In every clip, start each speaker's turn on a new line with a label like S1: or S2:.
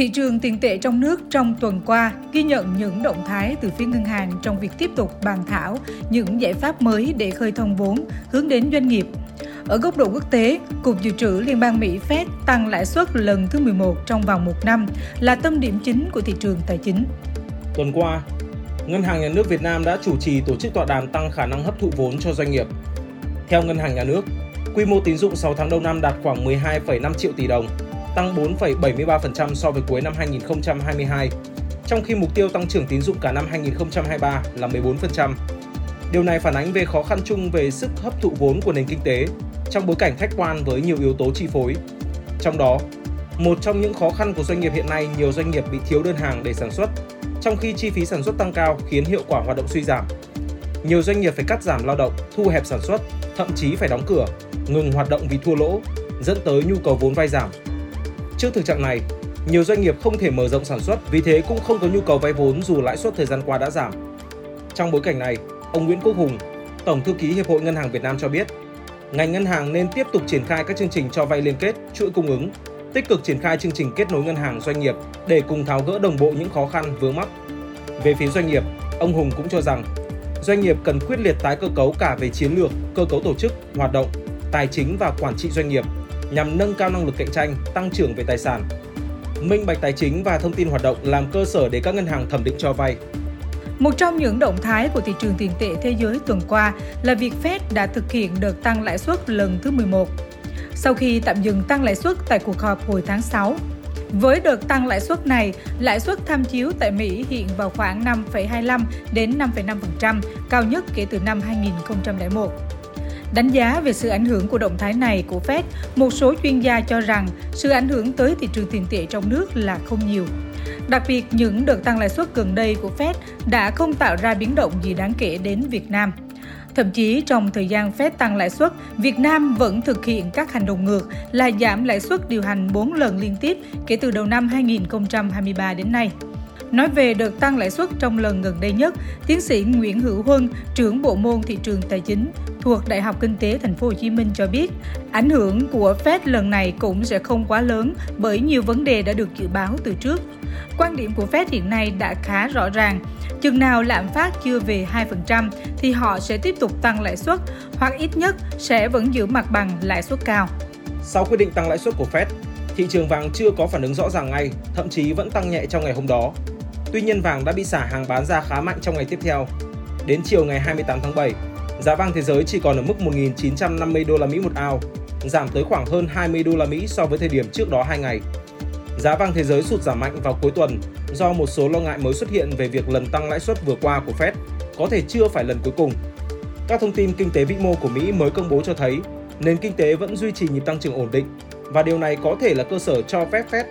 S1: Thị trường tiền tệ trong nước trong tuần qua ghi nhận những động thái từ phía ngân hàng trong việc tiếp tục bàn thảo những giải pháp mới để khơi thông vốn hướng đến doanh nghiệp. Ở góc độ quốc tế, Cục Dự trữ Liên bang Mỹ Fed tăng lãi suất lần thứ 11 trong vòng một năm là tâm điểm chính của thị trường tài chính.
S2: Tuần qua, Ngân hàng Nhà nước Việt Nam đã chủ trì tổ chức tọa đàm tăng khả năng hấp thụ vốn cho doanh nghiệp. Theo Ngân hàng Nhà nước, quy mô tín dụng 6 tháng đầu năm đạt khoảng 12,5 triệu tỷ đồng, tăng 4,73% so với cuối năm 2022, trong khi mục tiêu tăng trưởng tín dụng cả năm 2023 là 14%. Điều này phản ánh về khó khăn chung về sức hấp thụ vốn của nền kinh tế trong bối cảnh khách quan với nhiều yếu tố chi phối. Trong đó, một trong những khó khăn của doanh nghiệp hiện nay, nhiều doanh nghiệp bị thiếu đơn hàng để sản xuất, trong khi chi phí sản xuất tăng cao khiến hiệu quả hoạt động suy giảm. Nhiều doanh nghiệp phải cắt giảm lao động, thu hẹp sản xuất, thậm chí phải đóng cửa, ngừng hoạt động vì thua lỗ, dẫn tới nhu cầu vốn vay giảm, Trước thực trạng này, nhiều doanh nghiệp không thể mở rộng sản xuất, vì thế cũng không có nhu cầu vay vốn dù lãi suất thời gian qua đã giảm. Trong bối cảnh này, ông Nguyễn Quốc Hùng, Tổng thư ký Hiệp hội Ngân hàng Việt Nam cho biết, ngành ngân hàng nên tiếp tục triển khai các chương trình cho vay liên kết, chuỗi cung ứng, tích cực triển khai chương trình kết nối ngân hàng doanh nghiệp để cùng tháo gỡ đồng bộ những khó khăn vướng mắc. Về phía doanh nghiệp, ông Hùng cũng cho rằng doanh nghiệp cần quyết liệt tái cơ cấu cả về chiến lược, cơ cấu tổ chức, hoạt động, tài chính và quản trị doanh nghiệp nhằm nâng cao năng lực cạnh tranh, tăng trưởng về tài sản. Minh bạch tài chính và thông tin hoạt động làm cơ sở để các ngân hàng thẩm định cho vay.
S1: Một trong những động thái của thị trường tiền tệ thế giới tuần qua là việc Fed đã thực hiện đợt tăng lãi suất lần thứ 11. Sau khi tạm dừng tăng lãi suất tại cuộc họp hồi tháng 6, với đợt tăng lãi suất này, lãi suất tham chiếu tại Mỹ hiện vào khoảng 5,25 đến 5,5%, cao nhất kể từ năm 2001. Đánh giá về sự ảnh hưởng của động thái này của Fed, một số chuyên gia cho rằng sự ảnh hưởng tới thị trường tiền tệ trong nước là không nhiều. Đặc biệt, những đợt tăng lãi suất gần đây của Fed đã không tạo ra biến động gì đáng kể đến Việt Nam. Thậm chí trong thời gian Fed tăng lãi suất, Việt Nam vẫn thực hiện các hành động ngược là giảm lãi suất điều hành 4 lần liên tiếp kể từ đầu năm 2023 đến nay. Nói về đợt tăng lãi suất trong lần gần đây nhất, tiến sĩ Nguyễn Hữu Huân, trưởng bộ môn thị trường tài chính thuộc Đại học Kinh tế Thành phố Hồ Chí Minh cho biết, ảnh hưởng của Fed lần này cũng sẽ không quá lớn bởi nhiều vấn đề đã được dự báo từ trước. Quan điểm của Fed hiện nay đã khá rõ ràng, chừng nào lạm phát chưa về 2% thì họ sẽ tiếp tục tăng lãi suất hoặc ít nhất sẽ vẫn giữ mặt bằng lãi suất cao.
S2: Sau quyết định tăng lãi suất của Fed, thị trường vàng chưa có phản ứng rõ ràng ngay, thậm chí vẫn tăng nhẹ trong ngày hôm đó. Tuy nhiên vàng đã bị xả hàng bán ra khá mạnh trong ngày tiếp theo. Đến chiều ngày 28 tháng 7, giá vàng thế giới chỉ còn ở mức 1.950 đô la Mỹ một ao, giảm tới khoảng hơn 20 đô la Mỹ so với thời điểm trước đó 2 ngày. Giá vàng thế giới sụt giảm mạnh vào cuối tuần do một số lo ngại mới xuất hiện về việc lần tăng lãi suất vừa qua của Fed có thể chưa phải lần cuối cùng. Các thông tin kinh tế vĩ mô của Mỹ mới công bố cho thấy nền kinh tế vẫn duy trì nhịp tăng trưởng ổn định và điều này có thể là cơ sở cho phép Fed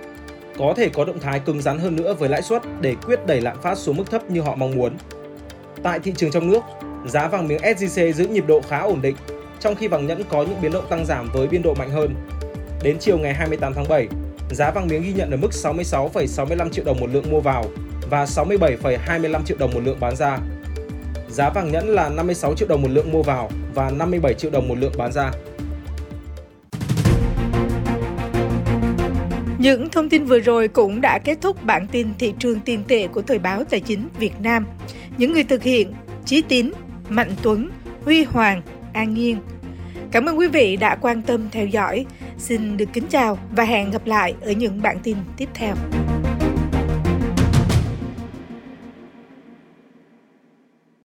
S2: có thể có động thái cứng rắn hơn nữa với lãi suất để quyết đẩy lạm phát xuống mức thấp như họ mong muốn. Tại thị trường trong nước, giá vàng miếng SJC giữ nhịp độ khá ổn định, trong khi vàng nhẫn có những biến động tăng giảm với biên độ mạnh hơn. Đến chiều ngày 28 tháng 7, giá vàng miếng ghi nhận ở mức 66,65 triệu đồng một lượng mua vào và 67,25 triệu đồng một lượng bán ra. Giá vàng nhẫn là 56 triệu đồng một lượng mua vào và 57 triệu đồng một lượng bán ra.
S1: Những thông tin vừa rồi cũng đã kết thúc bản tin thị trường tiền tệ của Thời báo Tài chính Việt Nam. Những người thực hiện Chí Tín, Mạnh Tuấn, Huy Hoàng, An Nhiên. Cảm ơn quý vị đã quan tâm theo dõi. Xin được kính chào và hẹn gặp lại ở những bản tin tiếp theo.